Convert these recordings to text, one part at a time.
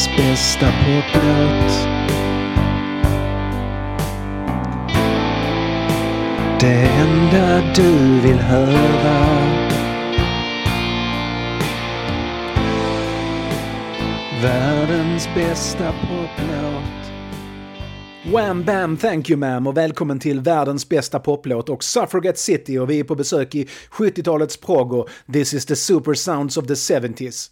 Världens bästa poplåt. Det enda du vill höra. Världens bästa poplåt. Wham bam thank you ma'am och välkommen till världens bästa poplåt och Suffragette City och vi är på besök i 70-talets prog och this is the super sounds of the 70s.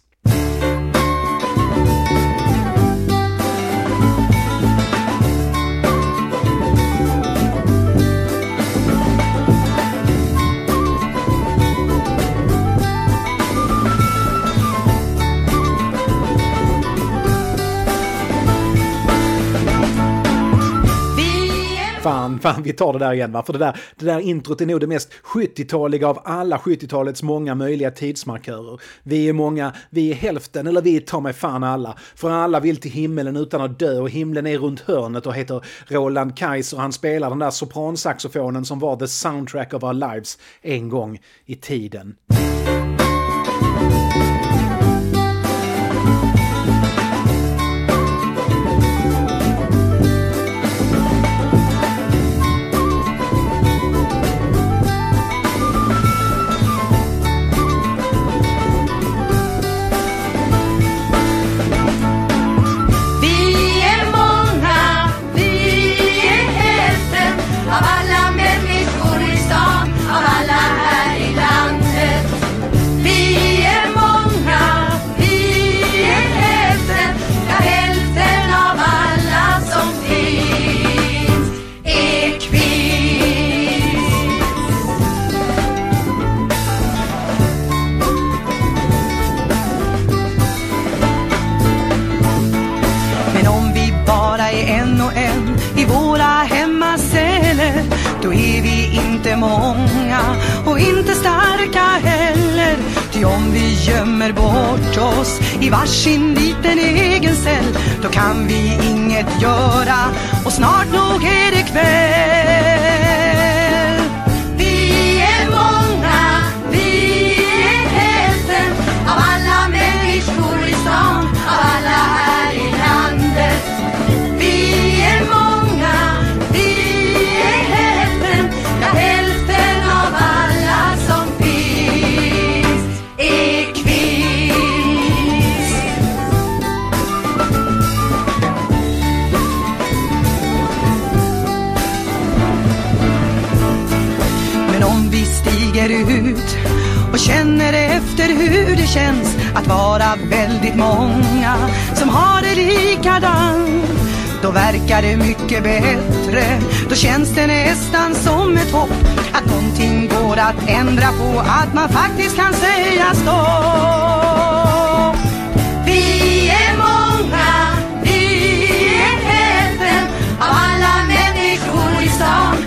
Fan, vi tar det där igen va? För det där, det där introt är nog det mest 70-taliga av alla 70-talets många möjliga tidsmarkörer. Vi är många, vi är hälften, eller vi är ta mig fan alla. För alla vill till himmelen utan att dö och himlen är runt hörnet och heter Roland Kaiser. Han spelar den där sopransaxofonen som var the soundtrack of our lives en gång i tiden. Sin egen cell. Då kan vi inget göra. Och snart nog är det kväll. Stiger ut och känner efter hur det känns att vara väldigt många som har det likadant. Då verkar det mycket bättre, då känns det nästan som ett hopp att någonting går att ändra på, att man faktiskt kan säga stopp. Vi är många, vi är hälften av alla människor i stan,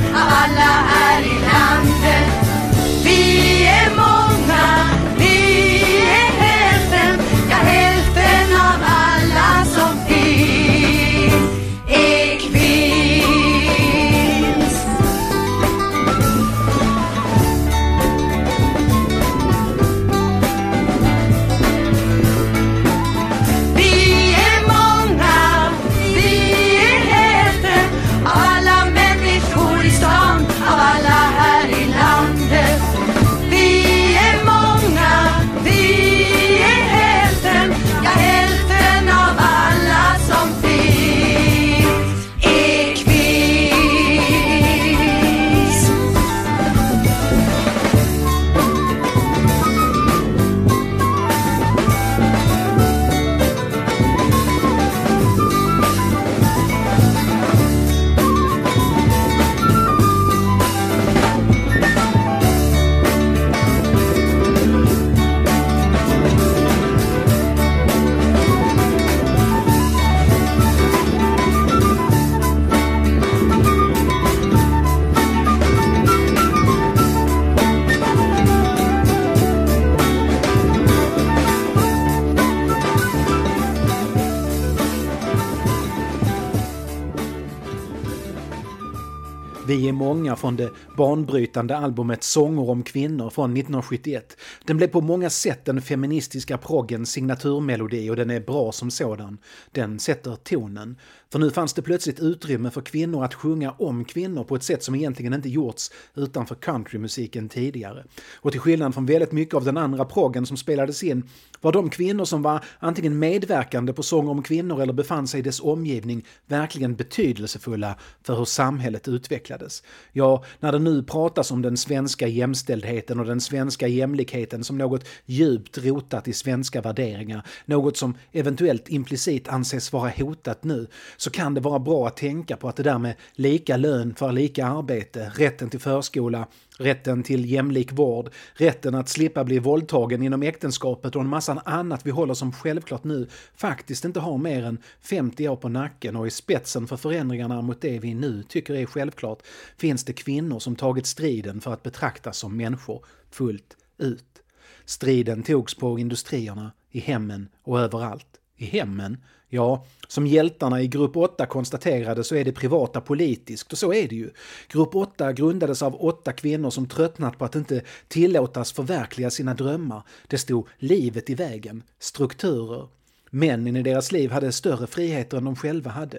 Vi är många från det banbrytande albumet Sånger om kvinnor från 1971. Den blev på många sätt den feministiska proggens signaturmelodi och den är bra som sådan. Den sätter tonen. För nu fanns det plötsligt utrymme för kvinnor att sjunga om kvinnor på ett sätt som egentligen inte gjorts utanför countrymusiken tidigare. Och till skillnad från väldigt mycket av den andra proggen som spelades in var de kvinnor som var antingen medverkande på Sånger om kvinnor eller befann sig i dess omgivning verkligen betydelsefulla för hur samhället utvecklades. Ja, när det nu pratas om den svenska jämställdheten och den svenska jämlikheten som något djupt rotat i svenska värderingar, något som eventuellt implicit anses vara hotat nu, så kan det vara bra att tänka på att det där med lika lön för lika arbete, rätten till förskola, rätten till jämlik vård, rätten att slippa bli våldtagen inom äktenskapet och en massa annat vi håller som självklart nu faktiskt inte har mer än 50 år på nacken och i spetsen för förändringarna mot det vi nu tycker är självklart finns det kvinnor som tagit striden för att betraktas som människor fullt ut. Striden togs på industrierna, i hemmen och överallt. I hemmen? Ja, som hjältarna i Grupp 8 konstaterade så är det privata politiskt och så är det ju. Grupp 8 grundades av åtta kvinnor som tröttnat på att inte tillåtas förverkliga sina drömmar. Det stod livet i vägen, strukturer. Männen i deras liv hade större friheter än de själva hade.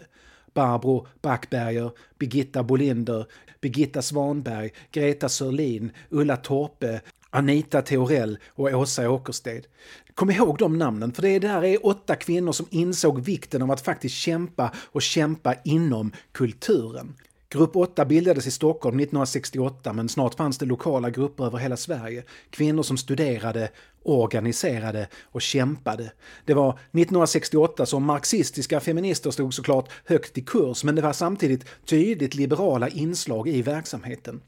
Barbro Backberger, Birgitta Bolinder, Birgitta Svanberg, Greta Sörlin, Ulla Torpe, Anita Theorell och Åsa Åkersted. Kom ihåg de namnen, för det där är åtta kvinnor som insåg vikten av att faktiskt kämpa och kämpa inom kulturen. Grupp 8 bildades i Stockholm 1968 men snart fanns det lokala grupper över hela Sverige. Kvinnor som studerade, organiserade och kämpade. Det var 1968 som marxistiska feminister stod såklart högt i kurs men det var samtidigt tydligt liberala inslag i verksamheten.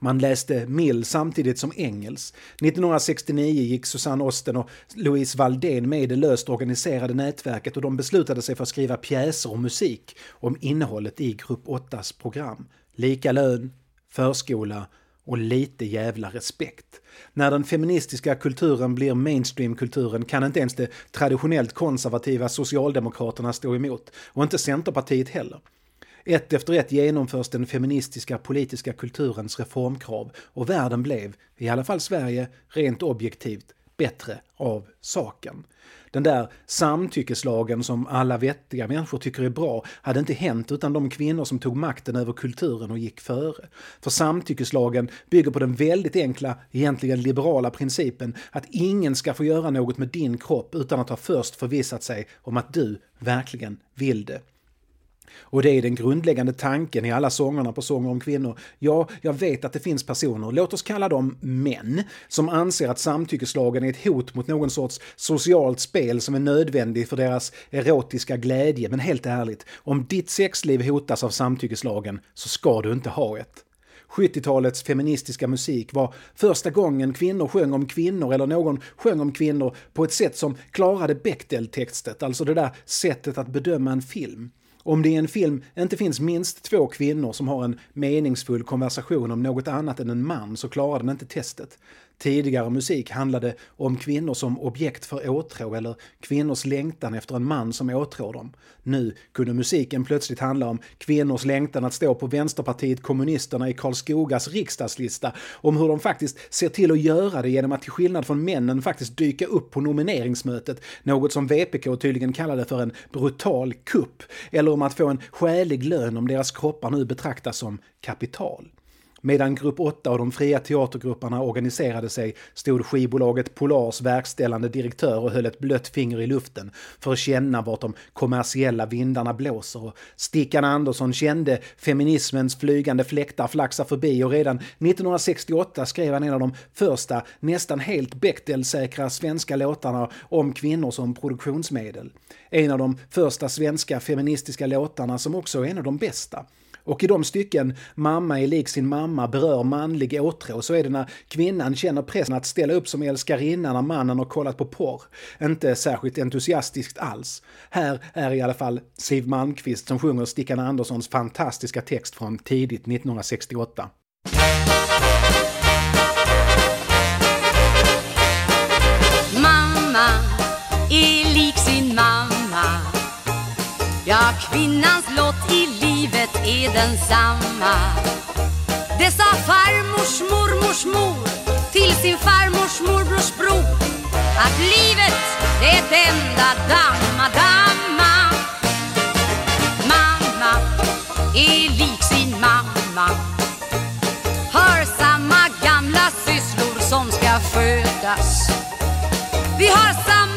Man läste Mill samtidigt som Engels. 1969 gick Susanne Osten och Louise Valdén med i det löst organiserade nätverket och de beslutade sig för att skriva pjäser och musik om innehållet i Grupp 8s program. Lika lön, förskola och lite jävla respekt. När den feministiska kulturen blir mainstreamkulturen kan inte ens det traditionellt konservativa Socialdemokraterna stå emot. Och inte Centerpartiet heller. Ett efter ett genomförs den feministiska politiska kulturens reformkrav och världen blev, i alla fall Sverige, rent objektivt bättre av saken. Den där samtyckeslagen som alla vettiga människor tycker är bra hade inte hänt utan de kvinnor som tog makten över kulturen och gick före. För samtyckeslagen bygger på den väldigt enkla, egentligen liberala principen att ingen ska få göra något med din kropp utan att ha först förvissat sig om att du verkligen vill det. Och det är den grundläggande tanken i alla sångerna på Sånger om kvinnor. Ja, jag vet att det finns personer, låt oss kalla dem män, som anser att samtyckeslagen är ett hot mot någon sorts socialt spel som är nödvändig för deras erotiska glädje. Men helt ärligt, om ditt sexliv hotas av samtyckeslagen så ska du inte ha ett. 70-talets feministiska musik var första gången kvinnor sjöng om kvinnor eller någon sjöng om kvinnor på ett sätt som klarade Bechdel-textet, alltså det där sättet att bedöma en film. Om det i en film inte finns minst två kvinnor som har en meningsfull konversation om något annat än en man så klarar den inte testet. Tidigare musik handlade om kvinnor som objekt för åtrå eller kvinnors längtan efter en man som åtrår dem. Nu kunde musiken plötsligt handla om kvinnors längtan att stå på Vänsterpartiet kommunisterna i Karlskogas riksdagslista, om hur de faktiskt ser till att göra det genom att till skillnad från männen faktiskt dyka upp på nomineringsmötet, något som VPK tydligen kallade för en brutal kupp, eller om att få en skälig lön om deras kroppar nu betraktas som kapital. Medan Grupp 8 och de fria teatergrupperna organiserade sig stod skivbolaget Polars verkställande direktör och höll ett blött finger i luften för att känna vart de kommersiella vindarna blåser. Och Stickan Andersson kände feminismens flygande fläktar flaxa förbi och redan 1968 skrev han en av de första, nästan helt Bechdel-säkra svenska låtarna om kvinnor som produktionsmedel. En av de första svenska feministiska låtarna som också är en av de bästa. Och i de stycken mamma är lik sin mamma berör manlig åtrå så är det när kvinnan känner pressen att ställa upp som älskarinna när mannen har kollat på porr. Inte särskilt entusiastiskt alls. Här är i alla fall Siw Malmkvist som sjunger Stickan Anderssons fantastiska text från tidigt 1968. Mamma är lik sin mamma Ja, kvinnans lott är densamma Det sa farmors mormors mor till sin farmors morbrors bror Att livet är ett enda damma, damma. Mamma är lik sin mamma. Har samma gamla sysslor som ska skötas Vi har samma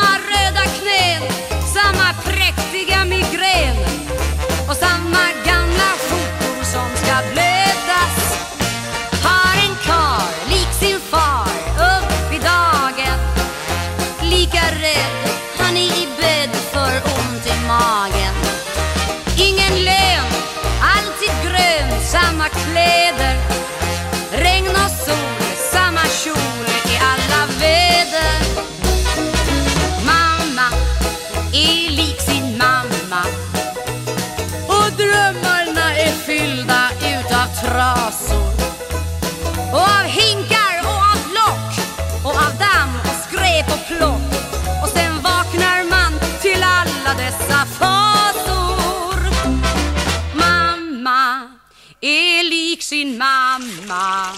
sin mamma.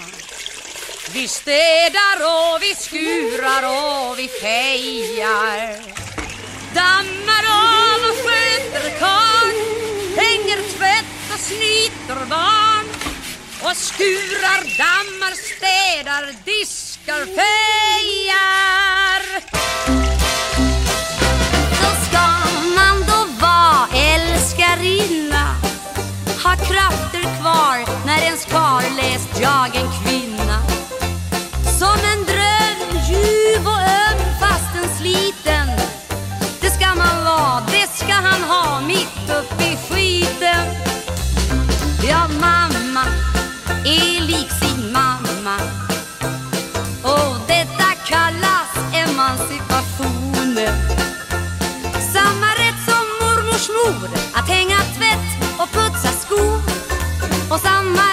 Vi städar och vi skurar och vi fejar. Dammar av och sköter karn Hänger tvätt och snyter barn. Och skurar, dammar, städar, diskar, fejar. Ha krafter kvar när ens karl läst jag en kvinna. Som en dröm, ljuv och öm fastän sliten. Det ska man vara, det ska han ha mitt upp i skiten. Ja, mamma är lik sin mamma. Och detta kallas emancipation. Och samma rätt se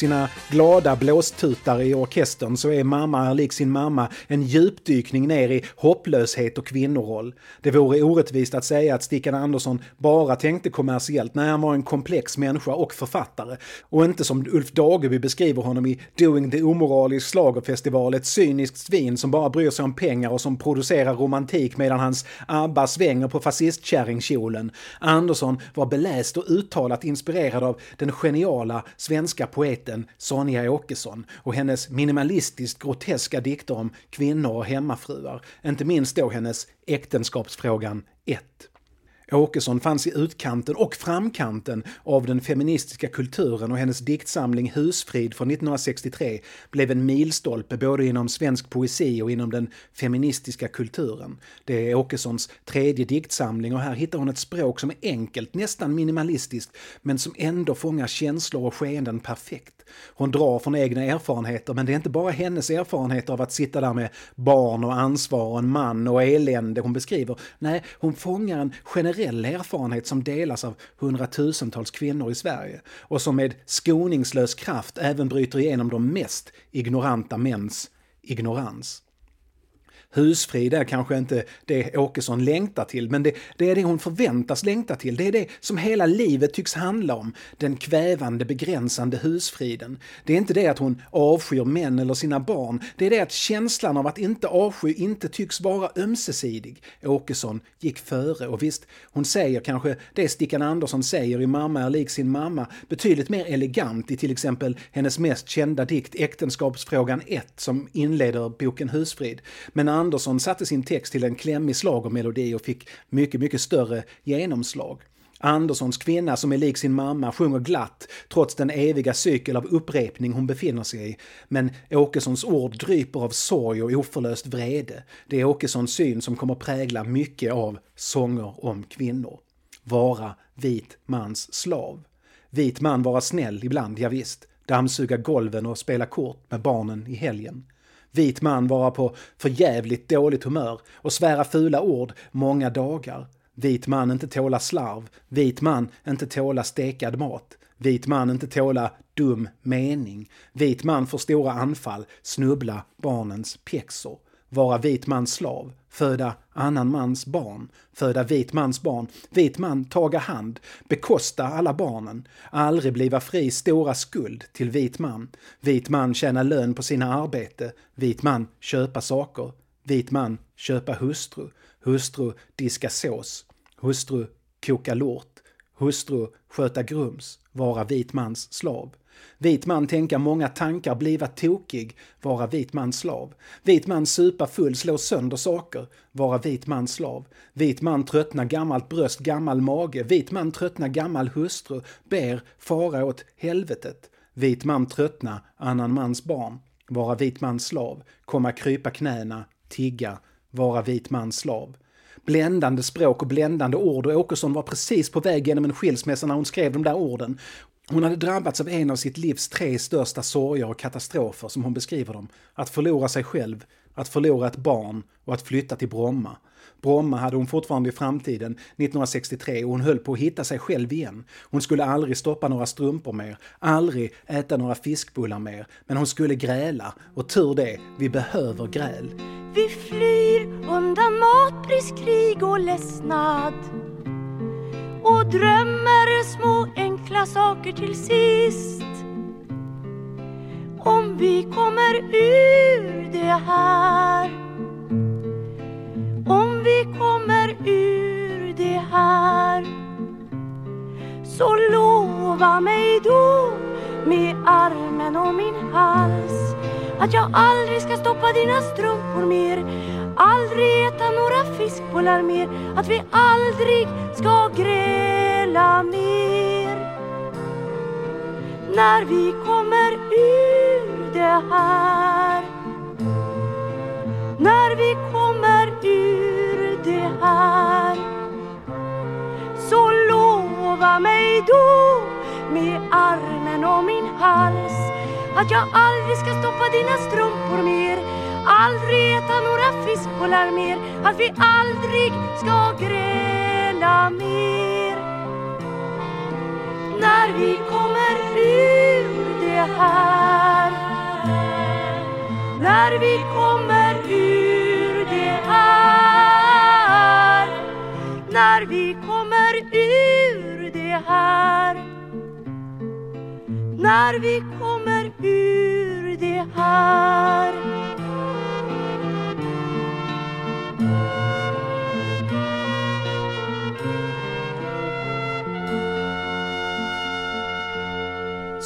sina glada blåstutar i orkestern så är Mamma är lik sin mamma en djupdykning ner i hopplöshet och kvinnoroll. Det vore orättvist att säga att Stickan Andersson bara tänkte kommersiellt när han var en komplex människa och författare. Och inte som Ulf Dageby beskriver honom i Doing the Omoralisk Schlagerfestival, ett cyniskt svin som bara bryr sig om pengar och som producerar romantik medan hans ABBA svänger på fascistkärringkjolen. Andersson var beläst och uttalat inspirerad av den geniala svenska poeten Sonja Åkesson och hennes minimalistiskt groteska dikter om kvinnor och hemmafruar. Inte minst då hennes Äktenskapsfrågan 1. Åkesson fanns i utkanten och framkanten av den feministiska kulturen och hennes diktsamling Husfrid från 1963 blev en milstolpe både inom svensk poesi och inom den feministiska kulturen. Det är Åkessons tredje diktsamling och här hittar hon ett språk som är enkelt, nästan minimalistiskt, men som ändå fångar känslor och skeenden perfekt. Hon drar från egna erfarenheter, men det är inte bara hennes erfarenheter av att sitta där med barn och ansvar och en man och elände hon beskriver. Nej, hon fångar en generell erfarenhet som delas av hundratusentals kvinnor i Sverige och som med skoningslös kraft även bryter igenom de mest ignoranta mäns ignorans. Husfrid är kanske inte det Åkesson längtar till, men det, det är det hon förväntas längta till. Det är det som hela livet tycks handla om, den kvävande, begränsande husfriden. Det är inte det att hon avskyr män eller sina barn, det är det att känslan av att inte avsky inte tycks vara ömsesidig. Åkesson gick före och visst, hon säger kanske det Stickan Andersson säger i Mamma är lik sin mamma betydligt mer elegant i till exempel hennes mest kända dikt Äktenskapsfrågan 1 som inleder boken Husfrid. Men Andersson satte sin text till en klämmig slagermelodi och fick mycket, mycket större genomslag. Anderssons kvinna som är lik sin mamma sjunger glatt trots den eviga cykel av upprepning hon befinner sig i. Men Åkessons ord dryper av sorg och oförlöst vrede. Det är Åkessons syn som kommer prägla mycket av sånger om kvinnor. Vara vit mans slav. Vit man vara snäll ibland, ja visst. Dammsuga golven och spela kort med barnen i helgen. Vit man vara på förjävligt dåligt humör och svära fula ord många dagar. Vit man inte tåla slarv. Vit man inte tåla stekad mat. Vit man inte tåla dum mening. Vit man får stora anfall, snubbla barnens pjäxor vara vit mans slav, föda annan mans barn, föda vit mans barn, vit man taga hand, bekosta alla barnen, aldrig bliva fri stora skuld till vit man, vit man tjäna lön på sina arbete, vit man köpa saker, vit man köpa hustru, hustru diska sås, hustru koka lort, hustru sköta grums, vara vit mans slav. Vit man tänka många tankar, bliva tokig, vara vit mans slav. Vit man supa full, slå sönder saker, vara vit mans slav. Vit man tröttna, gammalt bröst, gammal mage. Vit man tröttna, gammal hustru, ber fara åt helvetet. Vit man tröttna, annan mans barn, vara vit mans slav. Komma krypa knäna, tigga, vara vit mans slav bländande språk och bländande ord och Åkesson var precis på väg genom en skilsmässa när hon skrev de där orden. Hon hade drabbats av en av sitt livs tre största sorger och katastrofer som hon beskriver dem. Att förlora sig själv, att förlora ett barn och att flytta till Bromma. Bromma hade hon fortfarande i framtiden 1963 och hon höll på att hitta sig själv igen. Hon skulle aldrig stoppa några strumpor mer, aldrig äta några fiskbullar mer. Men hon skulle gräla och tur det, vi behöver gräl. Vi flyr undan matbrist, krig och ledsnad och drömmer små enkla saker till sist. Om vi kommer ur det här. Om vi kommer ur det här. Så lova mig då med armen om min hals att jag aldrig ska stoppa dina strumpor mer. Aldrig äta några fiskbollar mer. Att vi aldrig ska gräla mer När vi kommer ur det här. När vi kommer ur det här Så lova mig då med armen om min hals att jag aldrig ska stoppa dina strumpor mer Aldrig äta några fiskbollar mer Att vi aldrig ska gräla mer. När vi kommer ur det här när vi kommer ur det här. När vi kommer ur det här. När vi kommer ur det här.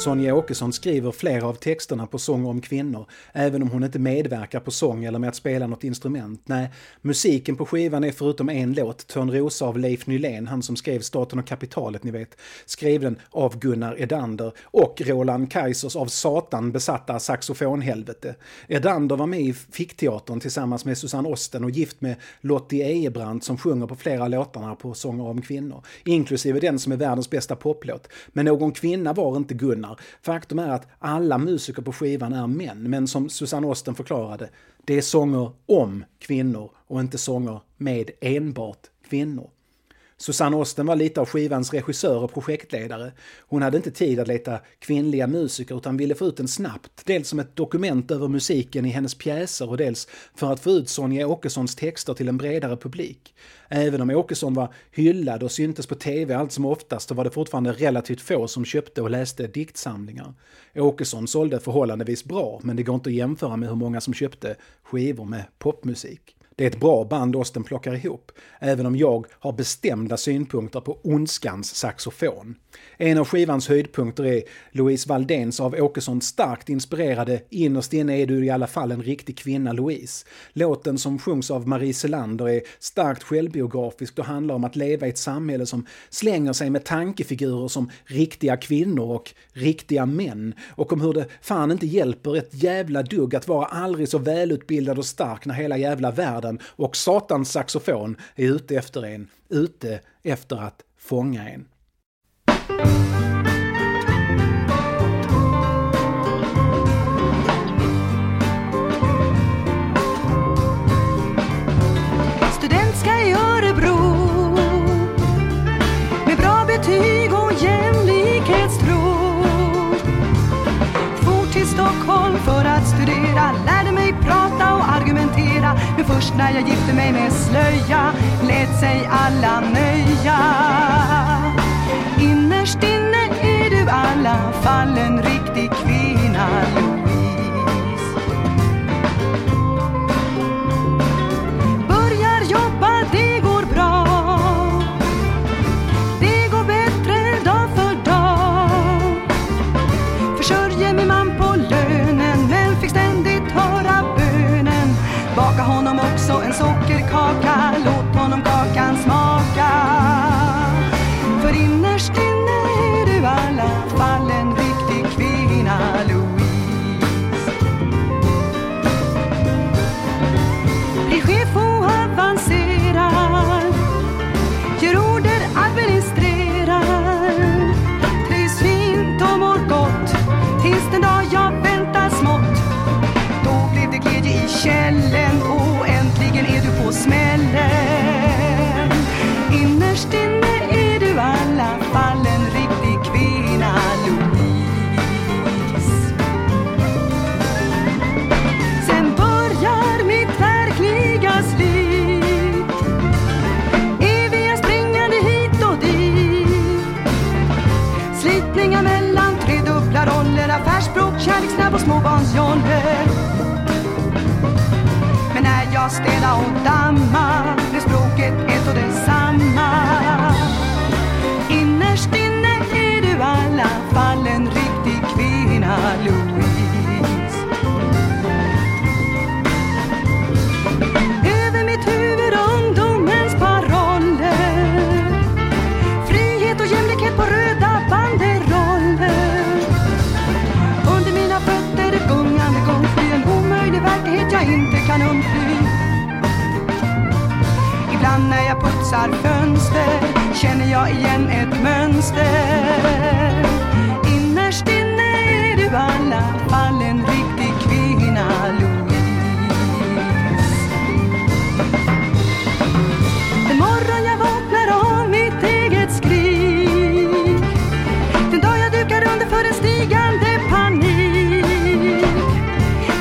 Sonja Åkesson skriver flera av texterna på Sånger om kvinnor, även om hon inte medverkar på sång eller med att spela något instrument. Nej, musiken på skivan är förutom en låt, Törnrosa av Leif Nylén, han som skrev Staten och kapitalet, ni vet, skriven av Gunnar Edander och Roland Kaisers av Satan besatta saxofonhelvete. Edander var med i Fickteatern tillsammans med Susanne Osten och gift med Lottie Ejebrant som sjunger på flera låtarna på Sånger om kvinnor, inklusive den som är världens bästa poplåt. Men någon kvinna var inte Gunnar Faktum är att alla musiker på skivan är män, men som Susanne Osten förklarade, det är sånger om kvinnor och inte sånger med enbart kvinnor. Susanne Osten var lite av skivans regissör och projektledare. Hon hade inte tid att leta kvinnliga musiker utan ville få ut den snabbt. Dels som ett dokument över musiken i hennes pjäser och dels för att få ut Sonja Åkessons texter till en bredare publik. Även om Åkesson var hyllad och syntes på TV allt som oftast så var det fortfarande relativt få som köpte och läste diktsamlingar. Åkesson sålde förhållandevis bra men det går inte att jämföra med hur många som köpte skivor med popmusik. Det är ett bra band Osten plockar ihop, även om jag har bestämda synpunkter på ondskans saxofon. En av skivans höjdpunkter är Louise Valdens av Åkesson starkt inspirerade “Innerst inne är du i alla fall en riktig kvinna Louise”. Låten som sjungs av Marie Selander är starkt självbiografisk och handlar om att leva i ett samhälle som slänger sig med tankefigurer som riktiga kvinnor och riktiga män och om hur det fan inte hjälper ett jävla dugg att vara aldrig så välutbildad och stark när hela jävla världen och satans saxofon är ute efter en, ute efter att fånga en. Först när jag gifte mig med slöja lät sig alla nöja. Innerst inne är du alla fall en riktig kvinna Men när jag visar fönster Känner jag igen ett mönster. Innerst inne är du i alla fall en riktig kvinna Louise. Den morgon jag vaknar av mitt eget skrik. Den dag jag dukar under för en stigande panik.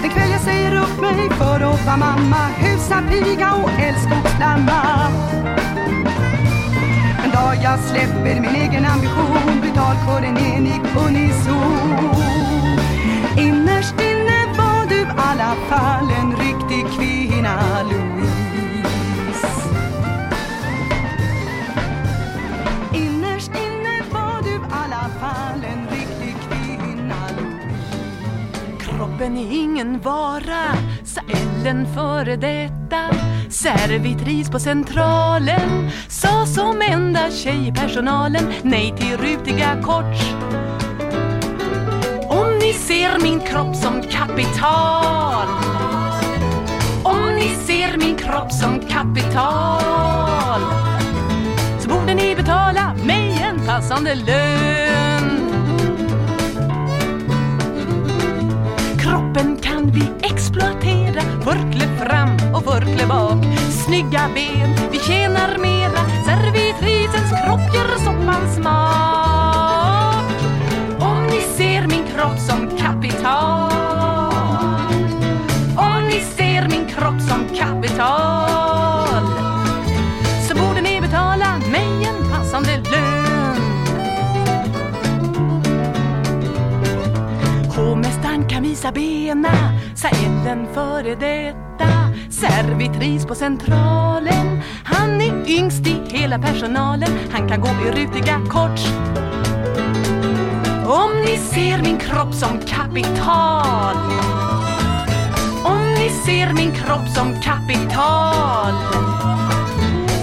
Den kväll jag säger upp mig för att vara mamma Husapiga och älskogsflamma jag släpper min egen ambition Brutalkåren enig unison. Innerst inne var du i alla fall en riktig kvinna Louise. Innerst inne var du i alla fall en riktig kvinna Louise. Kroppen är ingen vara, sa Ellen före detta. Servitris på centralen. Sa som enda tjej i personalen nej till rutiga kort. Om ni ser min kropp som kapital. Om ni ser min kropp som kapital. Så borde ni betala mig en passande lön. Kroppen kan vi exploatera Förkle fram och förkle bak Snygga ben, vi tjänar mera servitrisens kropp gör soppan smak. Om ni ser min kropp som kapital. Om ni ser min kropp som kapital. Så borde ni betala mig en passande lön. Han kan visa bena, sa Ellen före detta. Servitris på centralen, han är yngst i hela personalen. Han kan gå i rutiga kort. Om ni ser min kropp som kapital. Om ni ser min kropp som kapital.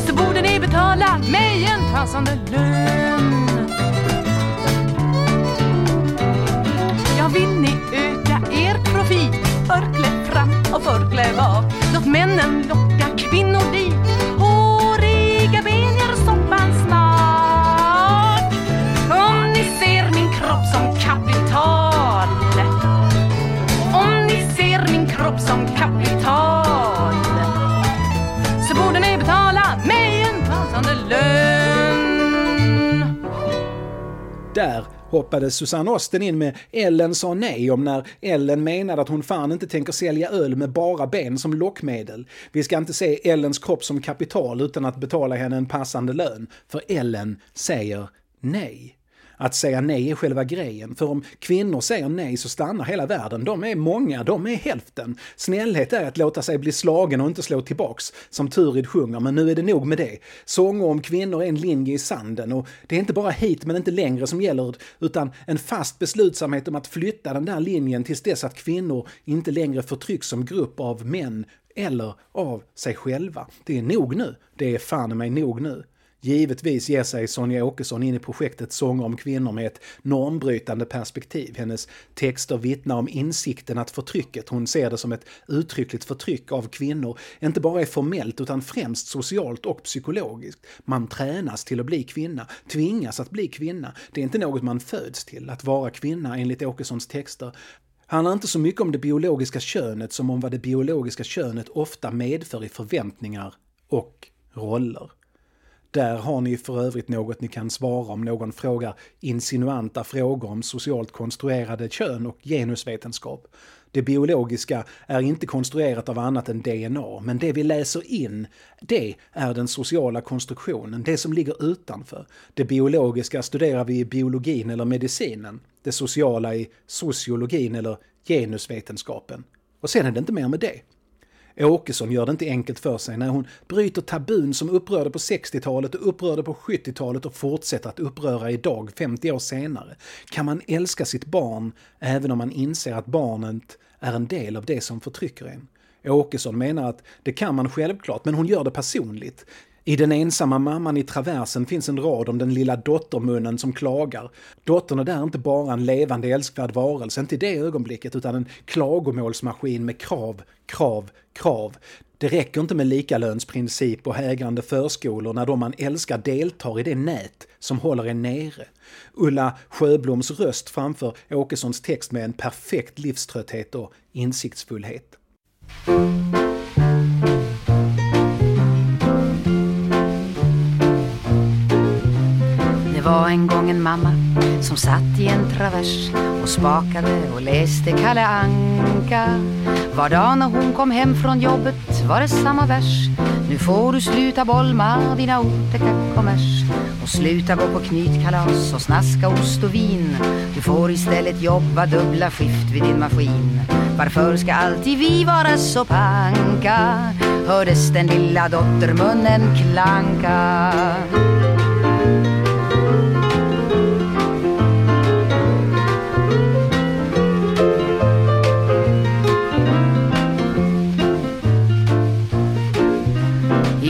Så borde ni betala mig en passande lön. Profit? Förklä fram och förklä bak. Låt männen locka kvinnor dit. Håriga ben gör soppan smak. Om ni ser min kropp som kapital. Om ni ser min kropp som kapital. Så borde ni betala mig en passande lön. Där hoppade Susanne Osten in med Ellen sa nej om när Ellen menade att hon fan inte tänker sälja öl med bara ben som lockmedel. Vi ska inte se Ellens kropp som kapital utan att betala henne en passande lön. För Ellen säger nej. Att säga nej är själva grejen, för om kvinnor säger nej så stannar hela världen. De är många, de är hälften. Snällhet är att låta sig bli slagen och inte slå tillbaks, som Turid sjunger, men nu är det nog med det. Sånger om kvinnor är en linje i sanden och det är inte bara hit men inte längre som gäller, utan en fast beslutsamhet om att flytta den där linjen tills dess att kvinnor inte längre förtrycks som grupp av män eller av sig själva. Det är nog nu. Det är fan mig nog nu. Givetvis ger sig Sonja Åkesson in i projektet Sånger om kvinnor med ett normbrytande perspektiv. Hennes texter vittnar om insikten att förtrycket, hon ser det som ett uttryckligt förtryck av kvinnor, inte bara är formellt utan främst socialt och psykologiskt. Man tränas till att bli kvinna, tvingas att bli kvinna. Det är inte något man föds till, att vara kvinna enligt Åkessons texter handlar inte så mycket om det biologiska könet som om vad det biologiska könet ofta medför i förväntningar och roller. Där har ni för övrigt något ni kan svara om någon frågar insinuanta frågor om socialt konstruerade kön och genusvetenskap. Det biologiska är inte konstruerat av annat än DNA, men det vi läser in, det är den sociala konstruktionen, det som ligger utanför. Det biologiska studerar vi i biologin eller medicinen, det sociala i sociologin eller genusvetenskapen. Och sen är det inte mer med det. Åkesson gör det inte enkelt för sig när hon bryter tabun som upprörde på 60-talet och upprörde på 70-talet och fortsätter att uppröra idag, 50 år senare. Kan man älska sitt barn även om man inser att barnet är en del av det som förtrycker en? Åkesson menar att det kan man självklart, men hon gör det personligt. I Den ensamma mamman i traversen finns en rad om den lilla dottermunnen som klagar. Dottern är där inte bara en levande älskvärd varelse, inte i det ögonblicket, utan en klagomålsmaskin med krav, krav, krav. Det räcker inte med likalönsprincip och hägrande förskolor när de man älskar deltar i det nät som håller en nere. Ulla Sjöbloms röst framför Åkessons text med en perfekt livströtthet och insiktsfullhet. Det var en gång en mamma som satt i en travers och spakade och läste Kalle Anka. Var dag när hon kom hem från jobbet var det samma vers. Nu får du sluta bolma dina otäcka kommers och sluta gå på knytkalas och snaska ost och vin. Du får istället jobba dubbla skift vid din maskin. Varför ska alltid vi vara så panka? Hördes den lilla dottermunnen klanka.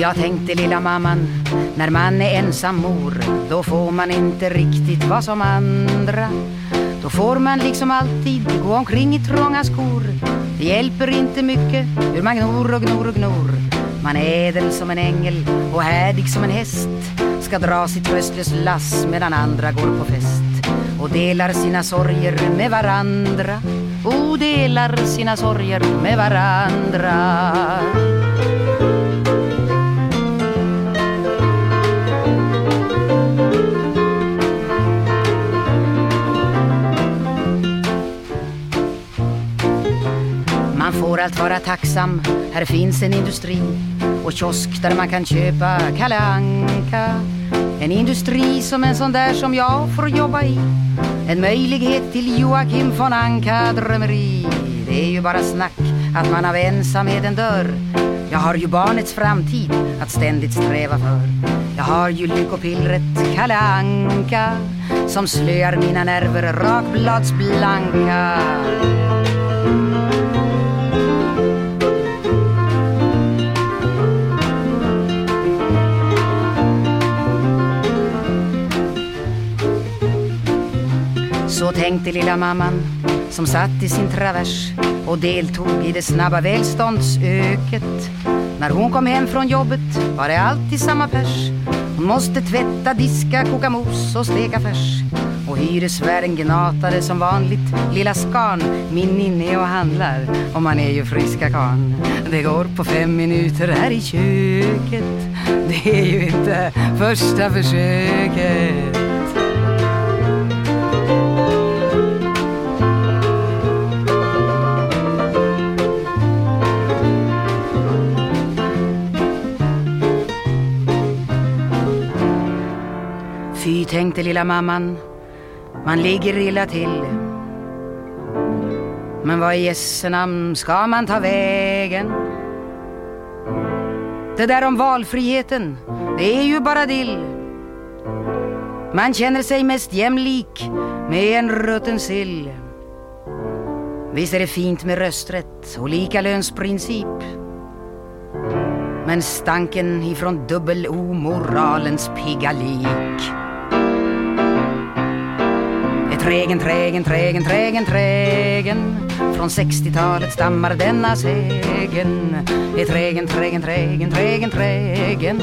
Jag tänkte lilla mamman, när man är ensam mor Då får man inte riktigt vara som andra. Då får man liksom alltid gå omkring i trånga skor. Det hjälper inte mycket hur man gnor och gnor och gnor. Man är ädel som en ängel och härdig som en häst. Ska dra sitt tröstlös lass medan andra går på fest. Och delar sina sorger med varandra. Och delar sina sorger med varandra. Får allt vara tacksam, här finns en industri och kiosk där man kan köpa Kalle Anka. En industri som en sån där som jag får jobba i. En möjlighet till Joakim von Anka drömmeri. Det är ju bara snack att man av ensamheten dör. Jag har ju barnets framtid att ständigt sträva för. Jag har ju lyckopillret Kalle Anka som slöar mina nerver rakbladsblanka. Så tänkte lilla mamman som satt i sin travers och deltog i det snabba välståndsöket. När hon kom hem från jobbet var det alltid samma pers. Hon måste tvätta, diska, koka mos och steka färs. Och hyresvärden gnatade som vanligt lilla skan Min ninni och handlar och man är ju friska kan Det går på fem minuter här i köket Det är ju inte första försöket Fy tänkte lilla mamman. Man ligger illa till. Men vad i Jesse namn ska man ta vägen? Det där om valfriheten, det är ju bara dill. Man känner sig mest jämlik med en rutten sill. Visst är det fint med rösträtt och likalönsprincip Men stanken ifrån dubbel-omoralens pigga lik. Trägen, trägen, trägen, trägen, trägen Från 60-talet stammar denna sägen Är trägen, trägen, trägen, trägen, trägen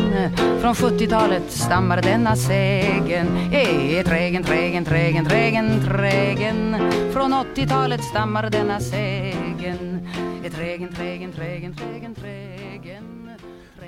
Från 70-talet stammar denna sägen Är trägen, trägen, trägen, trägen, trägen Från 80-talet stammar denna sägen Är trägen, trägen, trägen, trägen, trägen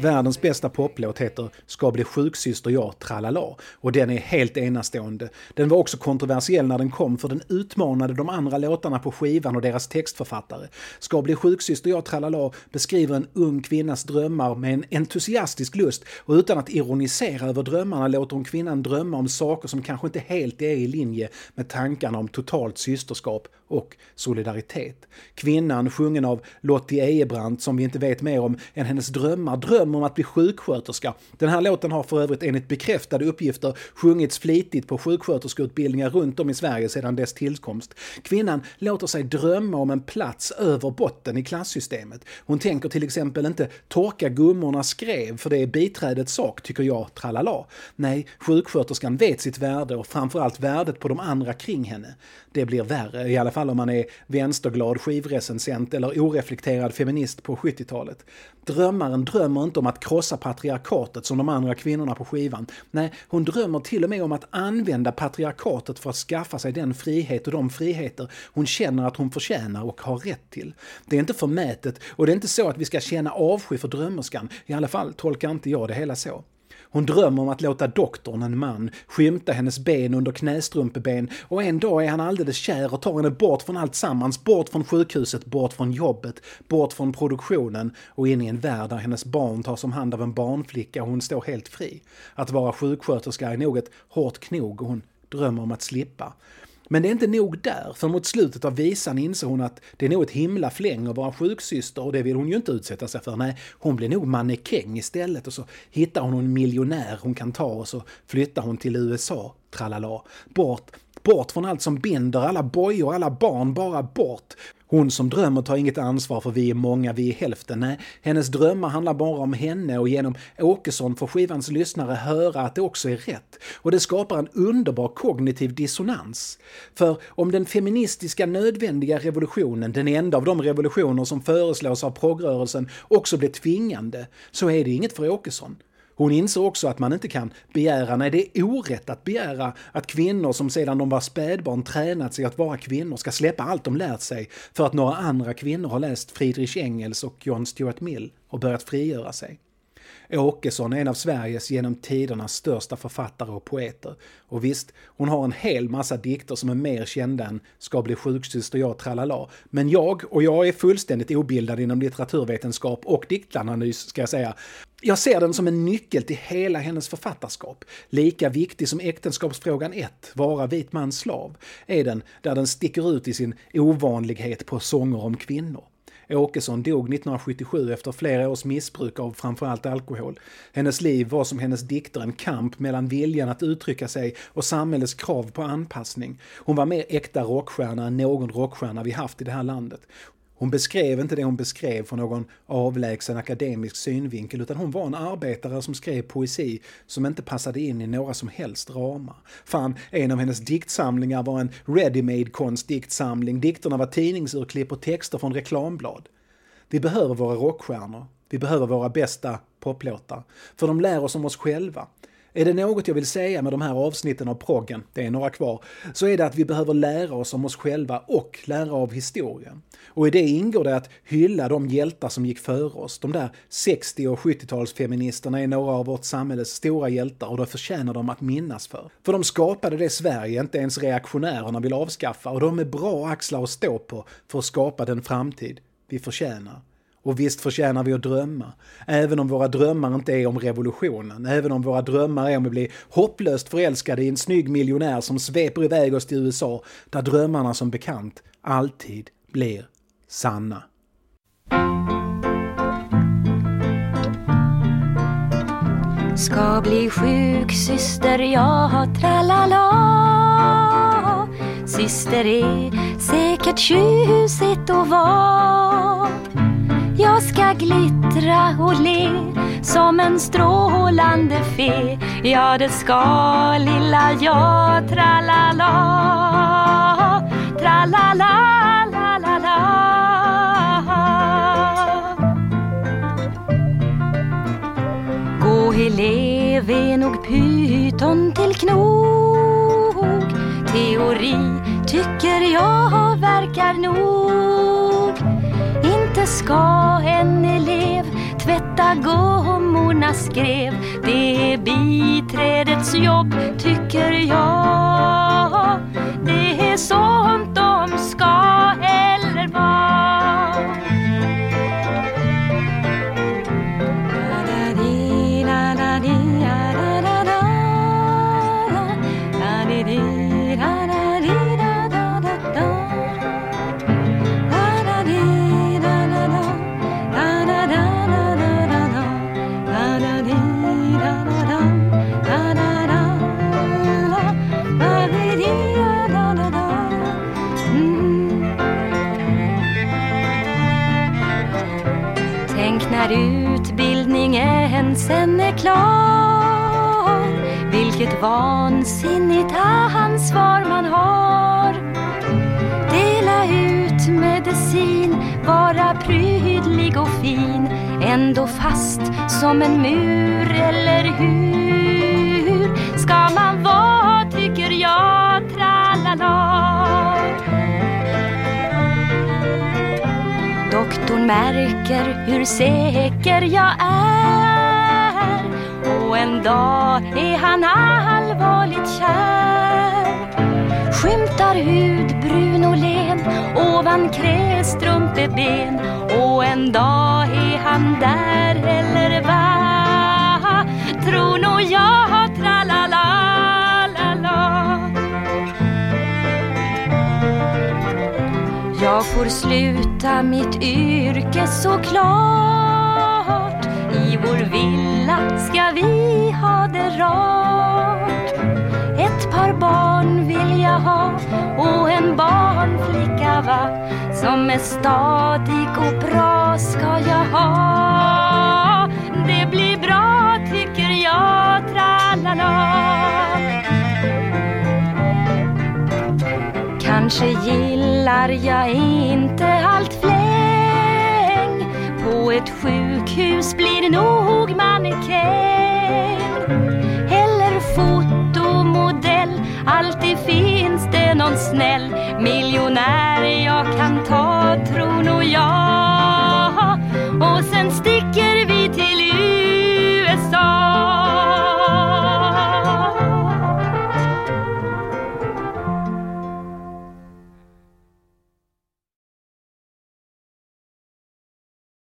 Världens bästa poplåt heter Ska bli sjuksyster jag, tralala. Och den är helt enastående. Den var också kontroversiell när den kom för den utmanade de andra låtarna på skivan och deras textförfattare. Ska bli sjuksyster jag, tralala beskriver en ung kvinnas drömmar med en entusiastisk lust och utan att ironisera över drömmarna låter hon kvinnan drömma om saker som kanske inte helt är i linje med tankarna om totalt systerskap och solidaritet. Kvinnan, sjungen av Lottie Ejebrant, som vi inte vet mer om än hennes drömmar, drömmer om att bli sjuksköterska. Den här låten har för övrigt enligt bekräftade uppgifter sjungits flitigt på sjuksköterskeutbildningar runt om i Sverige sedan dess tillkomst. Kvinnan låter sig drömma om en plats över botten i klassystemet. Hon tänker till exempel inte “torka gummorna skrev för det är biträdets sak, tycker jag, tralala”. Nej, sjuksköterskan vet sitt värde och framförallt värdet på de andra kring henne. Det blir värre, i alla fall om man är vänsterglad skivrecensent eller oreflekterad feminist på 70-talet. Drömmaren drömmer inte om att krossa patriarkatet som de andra kvinnorna på skivan. Nej, hon drömmer till och med om att använda patriarkatet för att skaffa sig den frihet och de friheter hon känner att hon förtjänar och har rätt till. Det är inte förmätet och det är inte så att vi ska känna avsky för drömmerskan. I alla fall tolkar inte jag det hela så. Hon drömmer om att låta doktorn, en man, skymta hennes ben under knästrumpeben och en dag är han alldeles kär och tar henne bort från allt sammans, bort från sjukhuset, bort från jobbet, bort från produktionen och in i en värld där hennes barn tas om hand av en barnflicka och hon står helt fri. Att vara sjuksköterska är nog ett hårt knog och hon drömmer om att slippa. Men det är inte nog där, för mot slutet av visan inser hon att det är nog ett himla fläng att vara sjuksyster och det vill hon ju inte utsätta sig för. Nej, hon blir nog mannekäng istället och så hittar hon en miljonär hon kan ta och så flyttar hon till USA. Tralala. Bort, bort från allt som binder, alla bojor, alla barn, bara bort. Hon som drömmer tar inget ansvar för vi är många, vi är hälften. Nej, hennes drömmar handlar bara om henne och genom Åkesson får skivans lyssnare höra att det också är rätt. Och det skapar en underbar kognitiv dissonans. För om den feministiska nödvändiga revolutionen, den enda av de revolutioner som föreslås av progrörelsen, också blir tvingande, så är det inget för Åkesson. Hon inser också att man inte kan begära, nej det är orätt att begära att kvinnor som sedan de var spädbarn tränat sig att vara kvinnor ska släppa allt de lärt sig för att några andra kvinnor har läst Friedrich Engels och John Stuart Mill och börjat frigöra sig. Åkesson är en av Sveriges genom tiderna största författare och poeter. Och visst, hon har en hel massa dikter som är mer kända än Ska bli sjuksyster, jag tralala. Men jag, och jag är fullständigt obildad inom litteraturvetenskap och diktanalys ska jag säga, jag ser den som en nyckel till hela hennes författarskap. Lika viktig som äktenskapsfrågan 1, Vara vit mans slav, är den där den sticker ut i sin ovanlighet på sånger om kvinnor. Åkesson dog 1977 efter flera års missbruk av framförallt alkohol. Hennes liv var som hennes dikter en kamp mellan viljan att uttrycka sig och samhällets krav på anpassning. Hon var mer äkta rockstjärna än någon rockstjärna vi haft i det här landet. Hon beskrev inte det hon beskrev från någon avlägsen akademisk synvinkel utan hon var en arbetare som skrev poesi som inte passade in i några som helst ramar. Fan, en av hennes diktsamlingar var en ready-made konstdiktsamling. Dikterna var tidningsurklipp och texter från reklamblad. Vi behöver våra rockstjärnor. Vi behöver våra bästa poplåtar. För de lär oss om oss själva. Är det något jag vill säga med de här avsnitten av proggen, det är några kvar, så är det att vi behöver lära oss om oss själva och lära av historien. Och i det ingår det att hylla de hjältar som gick före oss. De där 60 och 70-talsfeministerna är några av vårt samhälles stora hjältar och det förtjänar de att minnas för. För de skapade det Sverige inte ens reaktionärerna vill avskaffa och de är bra axlar att stå på för att skapa den framtid vi förtjänar. Och visst förtjänar vi att drömma. Även om våra drömmar inte är om revolutionen. Även om våra drömmar är om att bli hopplöst förälskade i en snygg miljonär som sveper iväg oss till USA. Där drömmarna som bekant alltid blir sanna. Ska bli sjuk syster, jag har tralala Syster är säkert tjusigt att vara jag ska glittra och le som en strålande fe. Ja, det ska lilla jag, tralala Tralala, la la la Gå elev är nog pyton till knog Teori tycker jag verkar nog. Inte ska en elev. Tvätta gummornas skrev. Det är biträdets jobb tycker jag. Det är sånt de ska eller vara. Klar Vilket vansinnigt ansvar man har. Dela ut medicin, vara prydlig och fin. Ändå fast som en mur, eller hur? Ska man vara, tycker jag, tralala. Doktorn märker hur säker jag är och en dag är han allvarligt kär. Skymtar hud brun och len ovan krästrumpeben och en dag är han där eller va? Tror nog jag, tralala Jag får sluta mitt yrke såklart I vår villa ska vi ha det rart? Ett par barn vill jag ha och en barnflicka va? Som är stadig och bra ska jag ha. Det blir bra tycker jag, tralala. Kanske gillar jag inte allt sjukhus blir nog mannekäng Eller fotomodell Alltid finns det någon snäll miljonär. Jag kan ta, tror nog jag. Och sen sticker vi till